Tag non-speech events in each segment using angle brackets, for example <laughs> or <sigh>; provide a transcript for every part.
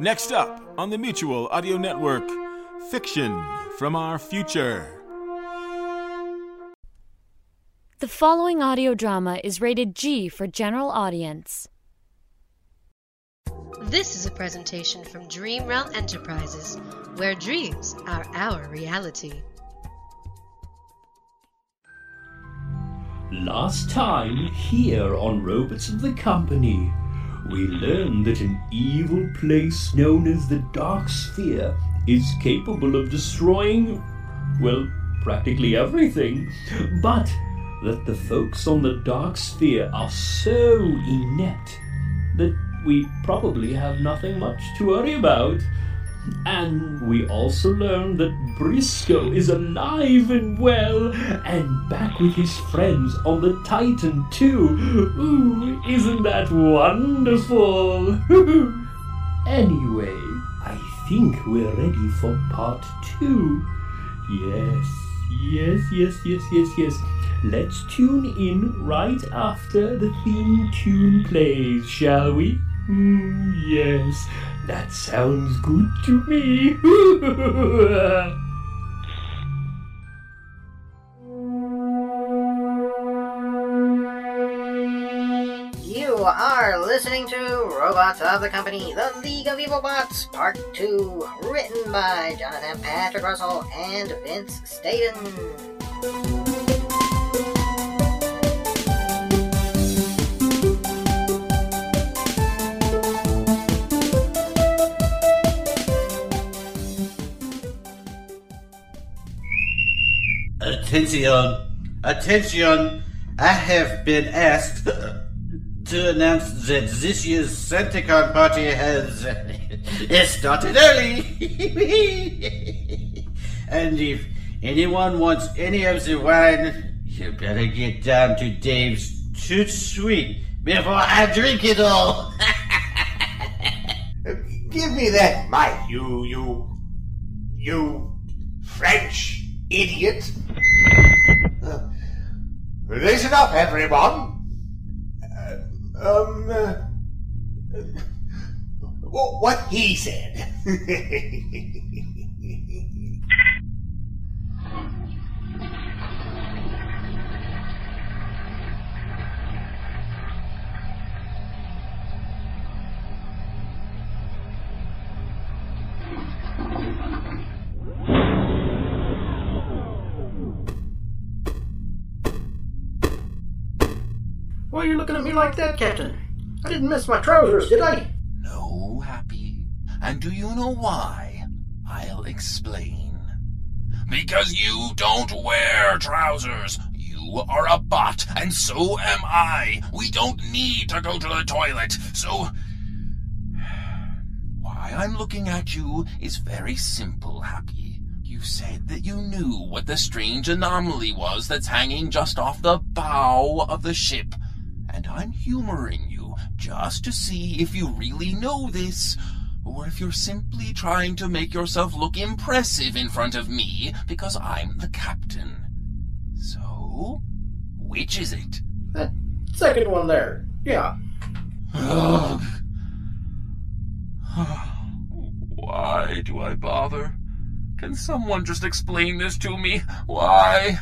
Next up on the Mutual Audio Network, Fiction from Our Future. The following audio drama is rated G for general audience. This is a presentation from Dream Realm Enterprises, where dreams are our reality. Last time, here on Robots of the Company, we learned that an evil place known as the Dark Sphere is capable of destroying, well, practically everything, but that the folks on the Dark Sphere are so inept that we probably have nothing much to worry about. And we also learned that Briscoe is alive and well and back with his friends on the Titan 2. Ooh, isn't that wonderful? <laughs> anyway, I think we're ready for part two. Yes, yes, yes, yes, yes, yes. Let's tune in right after the theme tune plays, shall we? Mm, yes, that sounds good to me. <laughs> You are listening to Robots of the Company, The League of Evil Bots, Part 2, written by Jonathan Patrick Russell and Vince Staten. Attention! Attention! I have been asked <laughs> to announce that this year's SantaCon party <laughs> has started early. <laughs> and if anyone wants any of the wine, you better get down to Dave's Toot Sweet before I drink it all. Give me that mic, you, you, you French idiot. Listen up, everyone. Uh, um, uh, <laughs> what he said. <laughs> like that, Captain? I didn't miss my trousers, did I? No, Happy. And do you know why? I'll explain. Because you don't wear trousers. You are a bot, and so am I. We don't need to go to the toilet, so. Why I'm looking at you is very simple, Happy. You said that you knew what the strange anomaly was that's hanging just off the bow of the ship. And I'm humoring you just to see if you really know this, or if you're simply trying to make yourself look impressive in front of me because I'm the captain. So, which is it? That second one there. Yeah. Ugh. <sighs> Why do I bother? Can someone just explain this to me? Why?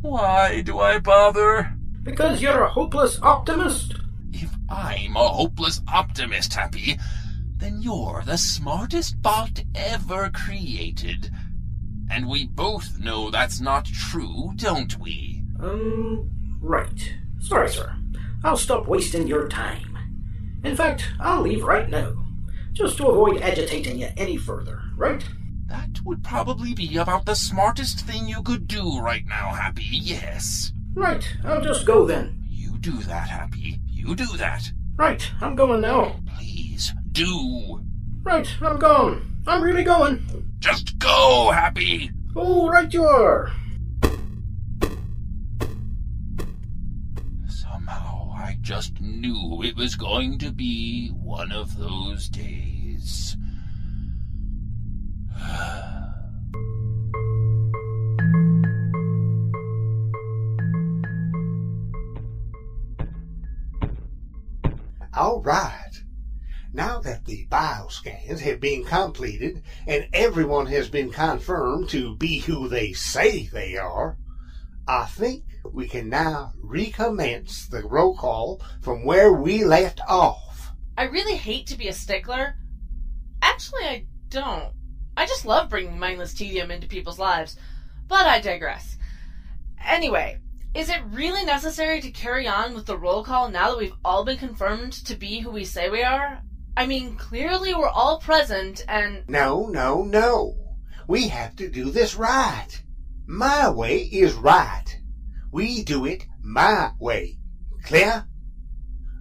Why do I bother? Because you're a hopeless optimist. If I'm a hopeless optimist, Happy, then you're the smartest bot ever created. And we both know that's not true, don't we? Um, right. Sorry, sir. I'll stop wasting your time. In fact, I'll leave right now. Just to avoid agitating you any further, right? That would probably be about the smartest thing you could do right now, Happy, yes. Right, I'll just go then. You do that, Happy. You do that. Right, I'm going now. Please, do. Right, I'm going. I'm really going. Just go, Happy. Oh, right you are. Somehow I just knew it was going to be one of those days. <sighs> <sighs> <sighs> All right. Now that the bioscans have been completed and everyone has been confirmed to be who they say they are, I think we can now recommence the roll call from where we left off. I really hate to be a stickler. Actually, I don't. I just love bringing mindless tedium into people's lives. But I digress. Anyway, is it really necessary to carry on with the roll call now that we've all been confirmed to be who we say we are? I mean, clearly we're all present and. No, no, no. We have to do this right. My way is right. We do it my way. Clear?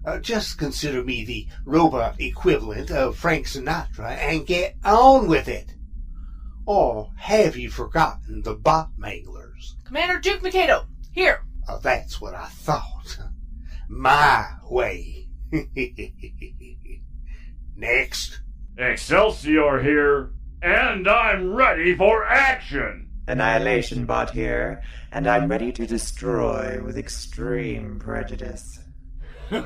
Uh, just consider me the robot equivalent of Frank Sinatra and get on with it. Or have you forgotten the bot manglers? Commander Duke Mikado, here. Uh, that's what I thought. My way. <laughs> Next. Excelsior here, and I'm ready for action! Annihilation Bot here, and I'm ready to destroy with extreme prejudice. <laughs> Yar!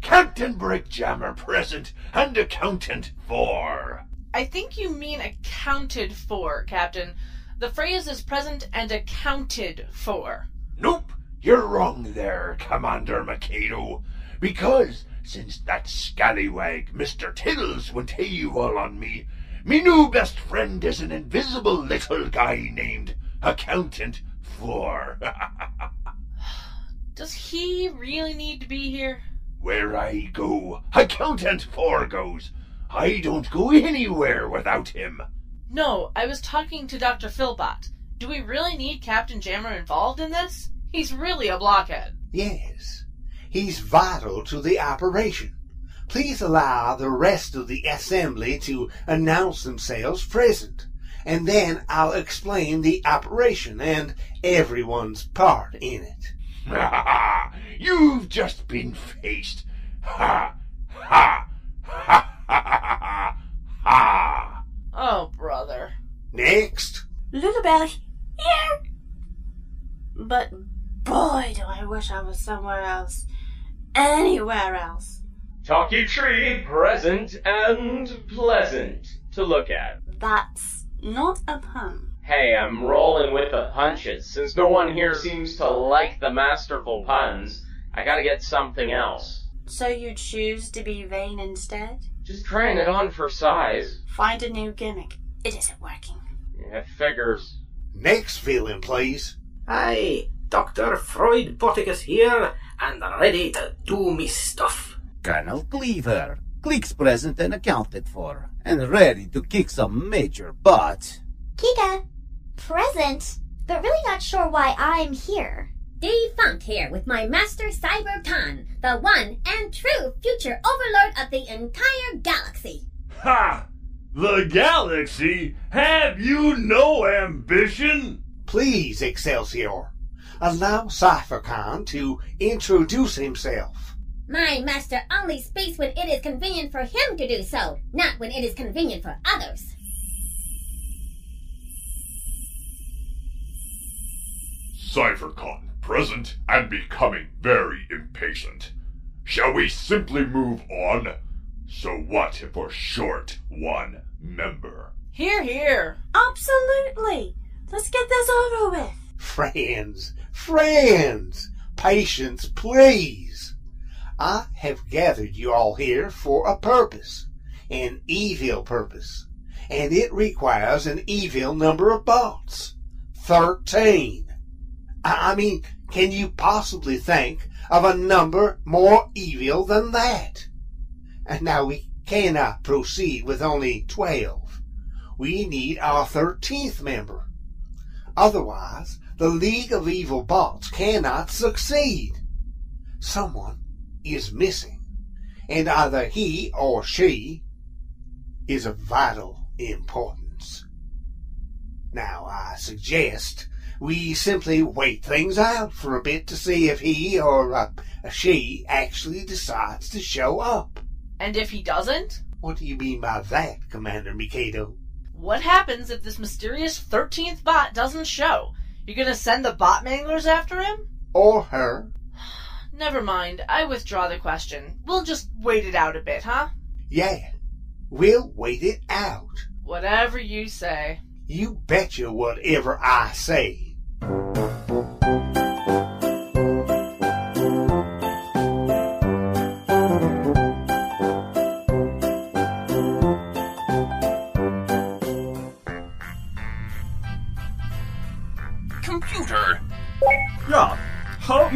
Captain Brickjammer present and Accountant for. I think you mean accounted for, Captain. The phrase is present and accounted for. Nope, you're wrong there, Commander Mikado. Because since that scallywag Mr. Tiddles went AWOL on me, me new best friend is an invisible little guy named Accountant Four. <laughs> Does he really need to be here? Where I go, Accountant Four goes. I don't go anywhere without him. No, I was talking to Dr. Filbot. Do we really need Captain Jammer involved in this? He's really a blockhead. Yes. He's vital to the operation. Please allow the rest of the assembly to announce themselves present, and then I'll explain the operation and everyone's part in it. Ha <laughs> ha! You've just been faced. <laughs> Ha! Ha! Ha! Ha! Ha! Oh, brother. Next. Lulabelle, here! But boy, do I wish I was somewhere else. Anywhere else. Talkie tree, present and pleasant to look at. That's not a pun. Hey, I'm rolling with the punches. Since no one here seems to like the masterful puns, I gotta get something else. So you choose to be vain instead? Just trying it on for size. Find a new gimmick. It isn't working. Yeah, figures. Next villain, please. Hi, Dr. Freud Boticus here, and ready to do me stuff. Colonel Cleaver. Click's present and accounted for, and ready to kick some major butt. Kika, present, but really not sure why I'm here. Defunct here with my master Cyberton, the one and true future overlord of the entire galaxy. Ha! The galaxy? Have you no ambition? Please, Excelsior, allow CypherCon to introduce himself. My master only speaks when it is convenient for him to do so, not when it is convenient for others. CypherCon present and becoming very impatient. Shall we simply move on? So what if we're short one member? Here, here. Absolutely. Let's get this over with. Friends, friends, patience, please. I have gathered you all here for a purpose, an evil purpose, and it requires an evil number of bots. Thirteen. I mean, can you possibly think of a number more evil than that? And now we cannot proceed with only twelve. We need our thirteenth member. Otherwise, the League of Evil Bots cannot succeed. Someone is missing. and either he or she is of vital importance. Now, I suggest we simply wait things out for a bit to see if he or uh, she actually decides to show up. And if he doesn't? What do you mean by that, Commander Mikado? What happens if this mysterious 13th bot doesn't show? You're gonna send the bot manglers after him? Or her? <sighs> Never mind. I withdraw the question. We'll just wait it out a bit, huh? Yeah, we'll wait it out. Whatever you say. You betcha whatever I say.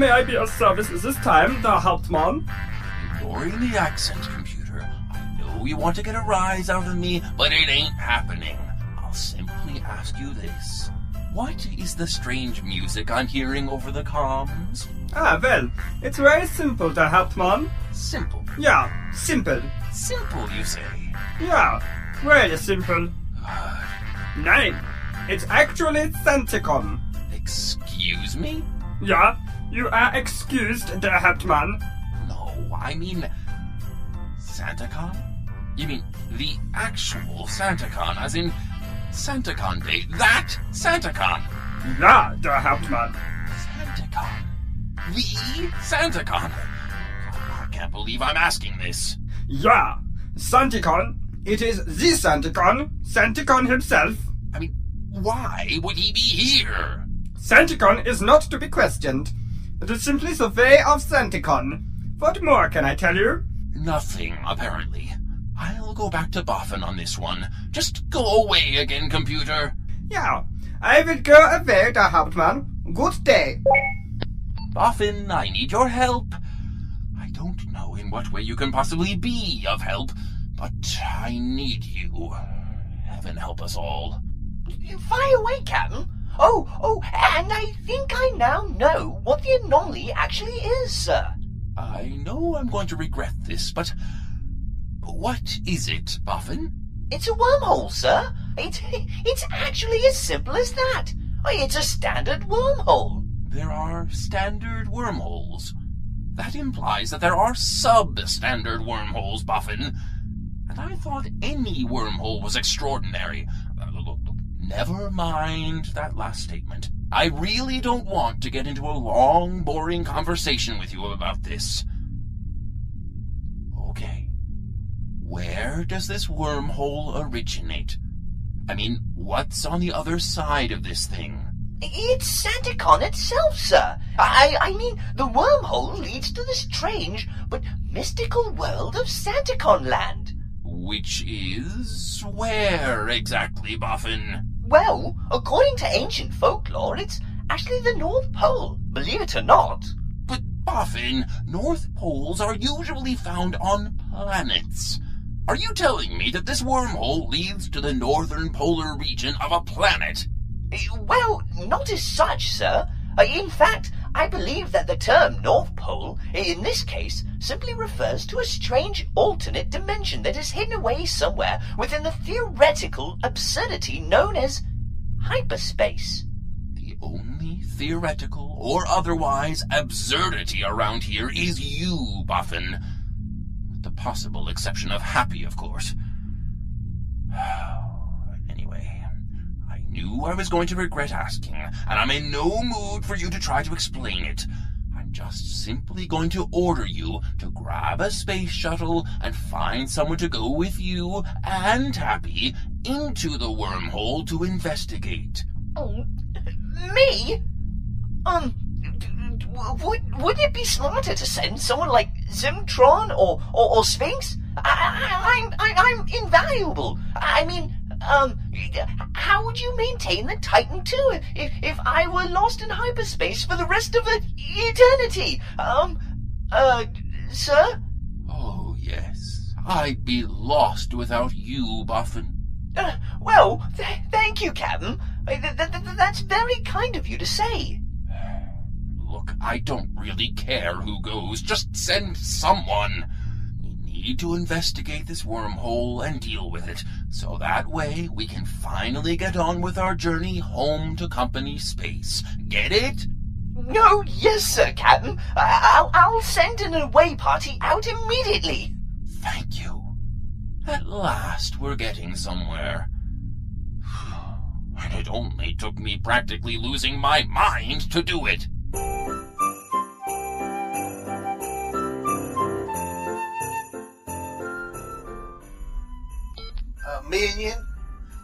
May I be of service this time, the Hauptmann? Ignoring the accent, computer. I know you want to get a rise out of me, but it ain't happening. I'll simply ask you this. What is the strange music I'm hearing over the comms? Ah, well, it's very simple, the Hauptmann. Simple? Yeah, simple. Simple, you say? Yeah, really simple. <sighs> Nein, it's actually Santicon. Excuse me? Yeah, you are excused, der Hauptmann. No, I mean SantaCon? You mean the actual SantaCon, as in SantaCon Day? That SantaCon? Ja, der Hauptmann. SantaCon? The SantaCon? I can't believe I'm asking this. Ja, Santicon. It is the Santicon. Santicon himself. I mean, why would he be here? Santicon is not to be questioned. It is simply the way of Santicon. What more can I tell you? Nothing, apparently. I'll go back to Boffin on this one. Just go away again, computer. Yeah, I will go away, der Hauptmann. Good day. Boffin, I need your help. I don't know in what way you can possibly be of help, but I need you. Heaven help us all. Fire away, Captain. Oh, oh, and I think I now know what the anomaly actually is, sir. I know I'm going to regret this, but what is it, Boffin? It's a wormhole, sir. It's, <laughs> it's actually as simple as that. It's a standard wormhole. There are standard wormholes. That implies that there are sub-standard wormholes, Boffin. And I thought any wormhole was extraordinary. Never mind that last statement. I really don't want to get into a long, boring conversation with you about this. Okay. Where does this wormhole originate? I mean, what's on the other side of this thing? It's Santicon itself, sir. I, I mean, the wormhole leads to the strange but mystical world of Santicon land. Which is where exactly, Boffin? Well, according to ancient folklore, it's actually the North Pole, believe it or not. But, Boffin, North Poles are usually found on planets. Are you telling me that this wormhole leads to the northern polar region of a planet? Well, not as such, sir. Uh, in fact, I believe that the term North Pole, in this case, simply refers to a strange alternate dimension that is hidden away somewhere within the theoretical absurdity known as hyperspace. The only theoretical or otherwise absurdity around here is you, Boffin. With the possible exception of Happy, of course. <sighs> anyway, I knew I was going to regret asking, and I'm in no mood for you to try to explain it. Just simply going to order you to grab a space shuttle and find someone to go with you and Happy into the wormhole to investigate. Oh, me? Um, would would it be smarter to send someone like Zimtron or or, or Sphinx? I, I, I'm I, I'm invaluable. I mean, um, how would you maintain the Titan II if if I were lost in hyperspace for the rest of eternity? Um, uh, sir. Oh yes, I'd be lost without you, Boffin. Uh, well, th- thank you, Captain. Th- th- th- that's very kind of you to say. Look, I don't really care who goes. Just send someone. Need to investigate this wormhole and deal with it, so that way we can finally get on with our journey home to company space. Get it? No, yes, sir, Captain. I'll, I'll send an away party out immediately. Thank you. At last we're getting somewhere. <sighs> And it only took me practically losing my mind to do it.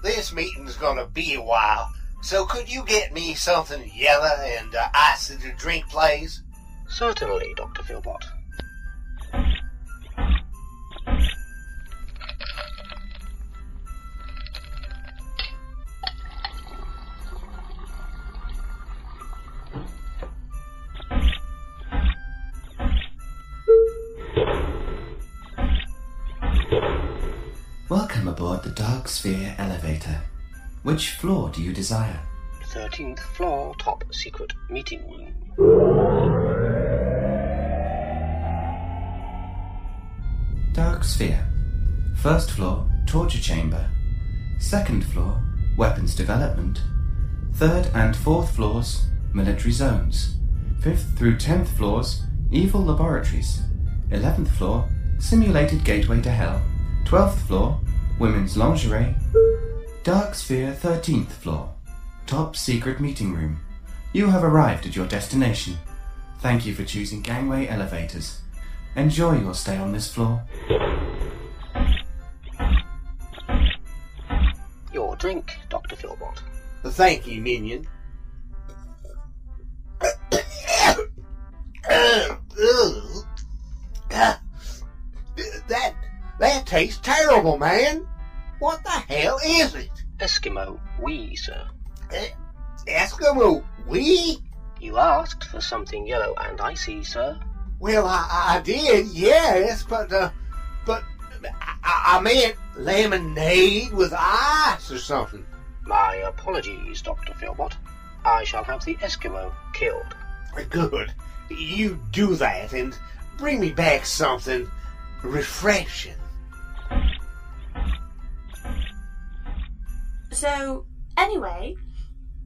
This meeting's gonna be a while, so could you get me something yellow and uh, icy to drink, please? Certainly, Dr. Filbot. Sphere elevator. Which floor do you desire? 13th floor, top secret meeting room. Dark Sphere. First floor, torture chamber. Second floor, weapons development. Third and fourth floors, military zones. Fifth through tenth floors, evil laboratories. Eleventh floor, simulated gateway to hell. Twelfth floor, women's lingerie. Dark Sphere, thirteenth floor, top secret meeting room. You have arrived at your destination. Thank you for choosing gangway elevators. Enjoy your stay on this floor. Your drink, Dr. Filbot. Thank you, Minion. <coughs> that that tastes terrible, man. What the hell is it? Eskimo, we, sir. Eskimo, we? You asked for something yellow and icy, sir. Well, I, I did, yes, but uh, but I, I meant lemonade with ice or something. My apologies, Dr. Filbot. I shall have the Eskimo killed. Good. You do that and bring me back something refreshing. So, anyway,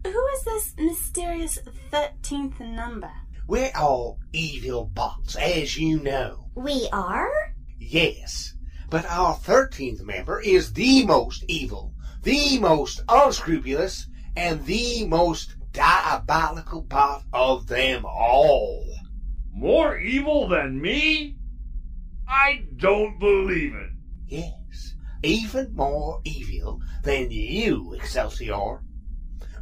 who is this mysterious 13th number? We're all evil bots, as you know. We are? Yes, but our 13th member is the most evil, the most unscrupulous, and the most diabolical bot of them all. More evil than me? I don't believe it. Yes, even more evil than you, Excelsior.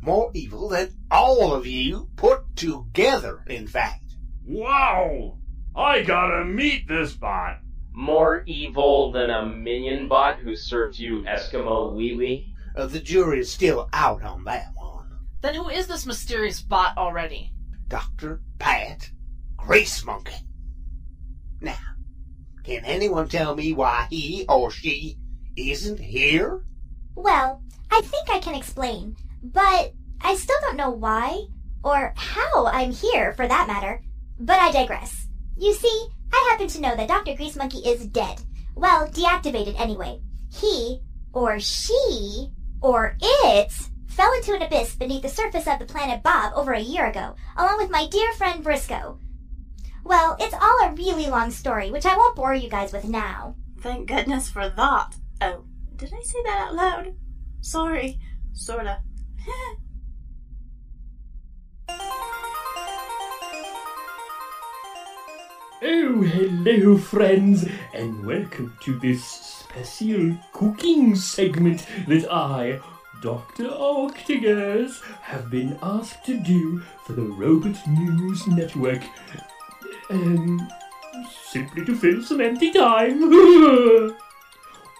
More evil than all of you put together, in fact. Wow! I gotta meet this bot. More evil than a minion bot who serves you Eskimo wee wee? Uh, the jury's still out on that one. Then who is this mysterious bot already? Dr. Pat Grace Monkey. Now, can anyone tell me why he or she isn't here? Well, I think I can explain, but I still don't know why or how I'm here for that matter. But I digress. You see, I happen to know that Dr. Grease Monkey is dead. Well, deactivated anyway. He or she or it fell into an abyss beneath the surface of the planet Bob over a year ago, along with my dear friend Briscoe. Well, it's all a really long story, which I won't bore you guys with now. Thank goodness for that. Oh, did I say that out loud? Sorry, sorta. <laughs> Oh, hello, friends, and welcome to this special cooking segment that I, Dr. Octagus, have been asked to do for the Robot News Network. Um, simply to fill some empty time. <laughs>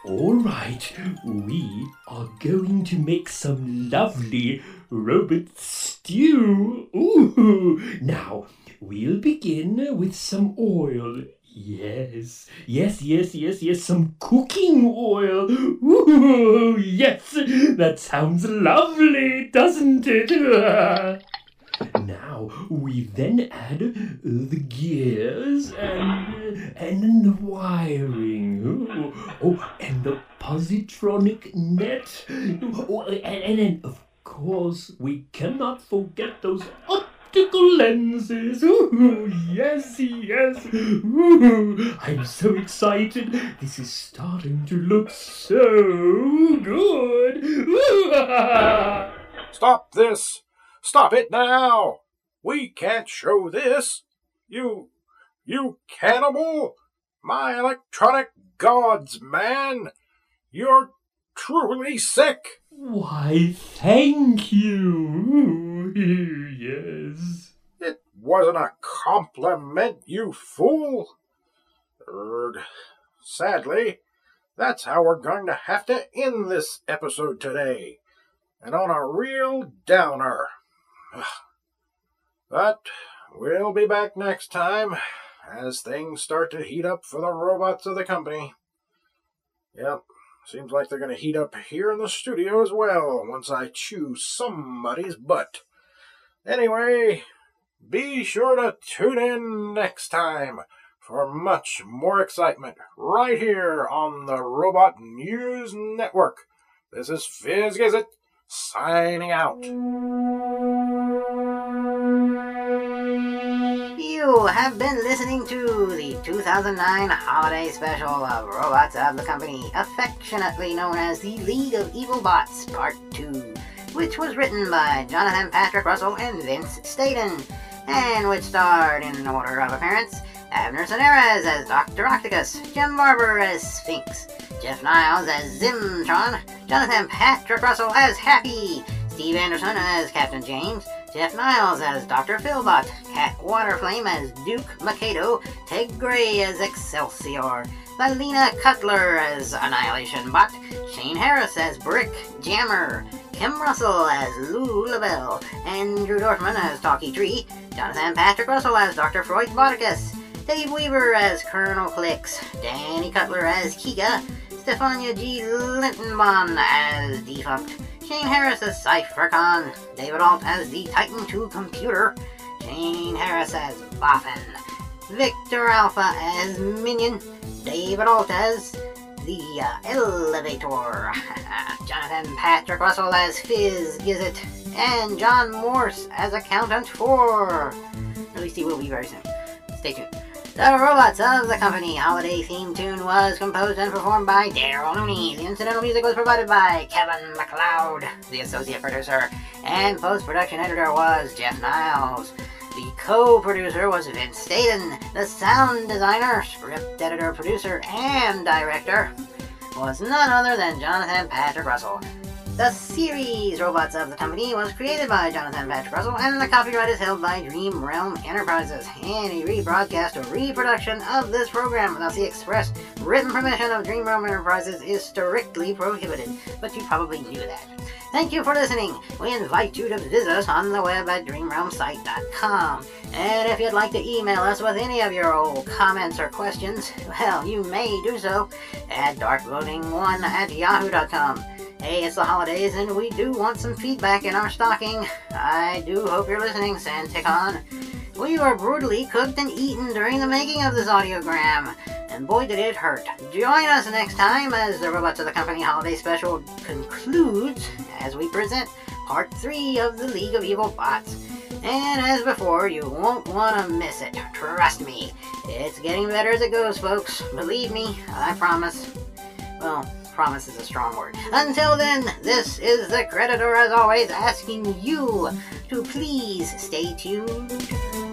All right, we are going to make some lovely robot stew. Ooh, now we'll begin with some oil. Yes, yes, yes, yes, yes, some cooking oil. Ooh, yes, that sounds lovely, doesn't it? <laughs> Then add uh, the gears and and the wiring. Oh, and the positronic net. Oh, and, and, and of course, we cannot forget those optical lenses. Ooh, yes, yes. Ooh, I'm so excited. This is starting to look so good. <laughs> Stop this! Stop it now! We can't show this! You. you cannibal! My electronic gods, man! You're truly sick! Why, thank you. <laughs> yes. It wasn't a compliment, you fool! Erg. Sadly, that's how we're going to have to end this episode today. And on a real downer. But we'll be back next time as things start to heat up for the robots of the company. Yep, seems like they're going to heat up here in the studio as well once I chew somebody's butt. Anyway, be sure to tune in next time for much more excitement right here on the Robot News Network. This is Fizz Gizit signing out. You have been listening to the 2009 holiday special of Robots of the Company, affectionately known as the League of Evil Bots Part 2, which was written by Jonathan Patrick Russell and Vince Staten, and which starred in order of appearance Abner Sonares as Dr. Octopus, Jim Barber as Sphinx, Jeff Niles as Zimtron, Jonathan Patrick Russell as Happy, Steve Anderson as Captain James, Jeff Niles as Dr. Filbot, Cat Waterflame as Duke Mikado, Ted Gray as Excelsior, Valina Cutler as Annihilation Bot, Shane Harris as Brick Jammer, Kim Russell as Lou LaBelle, Andrew Dorfman as Talkie Tree, Jonathan Patrick Russell as Dr. Freud Bodicus, Dave Weaver as Colonel Clicks, Danny Cutler as Kika, Stefania G. Lintonbon as Defunct, Shane Harris as CypherCon, David Alt as the Titan 2 computer, Shane Harris as Boffin, Victor Alpha as Minion, David Alt as the uh, Elevator, <laughs> Jonathan Patrick Russell as Fizz Gizit, and John Morse as Accountant 4. At least he will be very soon. Stay tuned. The Robots of the Company holiday theme tune was composed and performed by Daryl Looney. The incidental music was provided by Kevin MacLeod, the associate producer, and post-production editor was Jeff Niles. The co-producer was Vince Staten. The sound designer, script editor, producer, and director was none other than Jonathan Patrick Russell. The series Robots of the Company was created by Jonathan Patrick Russell, and the copyright is held by Dream Realm Enterprises. Any rebroadcast or reproduction of this program without the express written permission of Dream Realm Enterprises is strictly prohibited, but you probably knew that. Thank you for listening. We invite you to visit us on the web at dreamrealmsite.com. And if you'd like to email us with any of your old comments or questions, well, you may do so at darkvoting1 at yahoo.com. Hey, it's the holidays and we do want some feedback in our stocking. I do hope you're listening, Santicon. We were brutally cooked and eaten during the making of this audiogram, and boy did it hurt. Join us next time as the Robots of the Company holiday special concludes as we present part 3 of the League of Evil Bots. And as before, you won't want to miss it. Trust me. It's getting better as it goes, folks. Believe me, I promise. Well, promise is a strong word. Until then, this is the Creditor as always asking you to please stay tuned.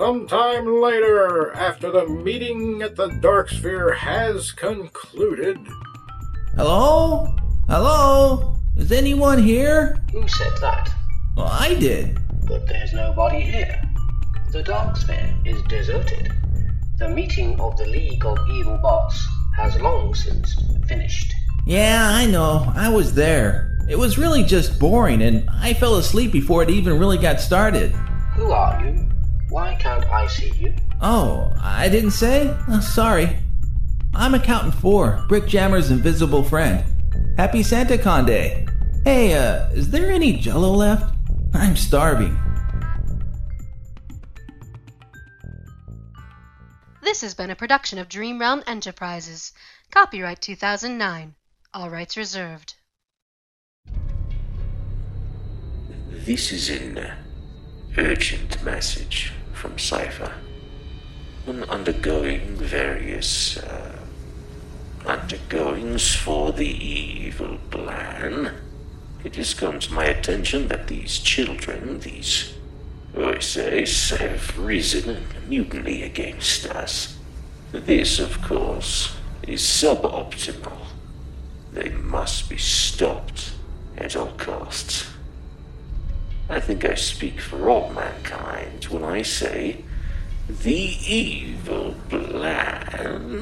Sometime later, after the meeting at the Dark Sphere has concluded. Hello? Hello? Is anyone here? Who said that? Well, I did. But there's nobody here. The Dark Sphere is deserted. The meeting of the League of Evil Bots has long since finished. Yeah, I know. I was there. It was really just boring, and I fell asleep before it even really got started. Who are you? Why can't I see you? Oh, I didn't say? Oh, sorry. I'm Accountant 4, Brick Jammer's invisible friend. Happy SantaCon Day. Hey, uh, is there any jello left? I'm starving. This has been a production of Dream Realm Enterprises. Copyright 2009. All rights reserved. This is an urgent message from Cypher. When undergoing various uh, undergoings for the evil plan, it has come to my attention that these children, these OSAs, have risen in mutiny against us. This, of course, is suboptimal. They must be stopped at all costs. I think I speak for all mankind when I say the evil plan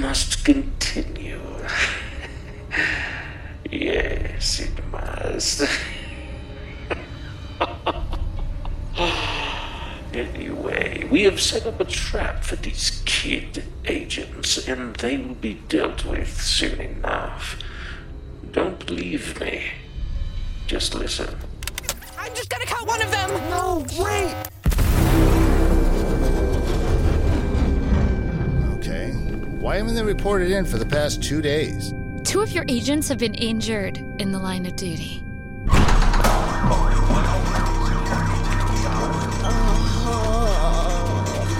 must continue. <laughs> yes, it must. <laughs> anyway, we have set up a trap for these kid agents, and they will be dealt with soon enough. Don't believe me. Just listen. I'm just gonna cut one of them! No, wait! Okay. Why haven't they reported in for the past two days? Two of your agents have been injured in the line of duty. Oh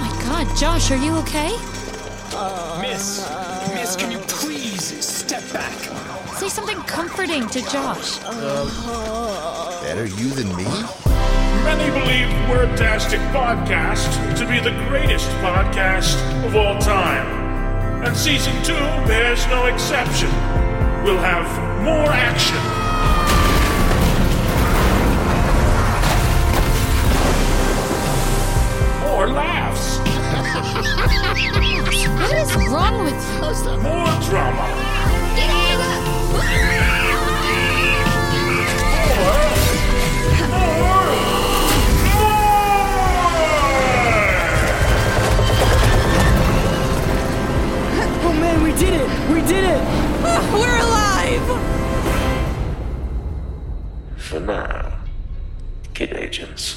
my god, Josh, are you okay? Miss, Miss, can you please step back? Say something comforting to Josh. Uh, better you than me? Many believe Wordtastic Podcast to be the greatest podcast of all time. And season two bears no exception. We'll have more action. More laughs. <laughs> what is wrong with you? More drama. Did it! We did it! <laughs> We're alive! For now, kid agents. For now.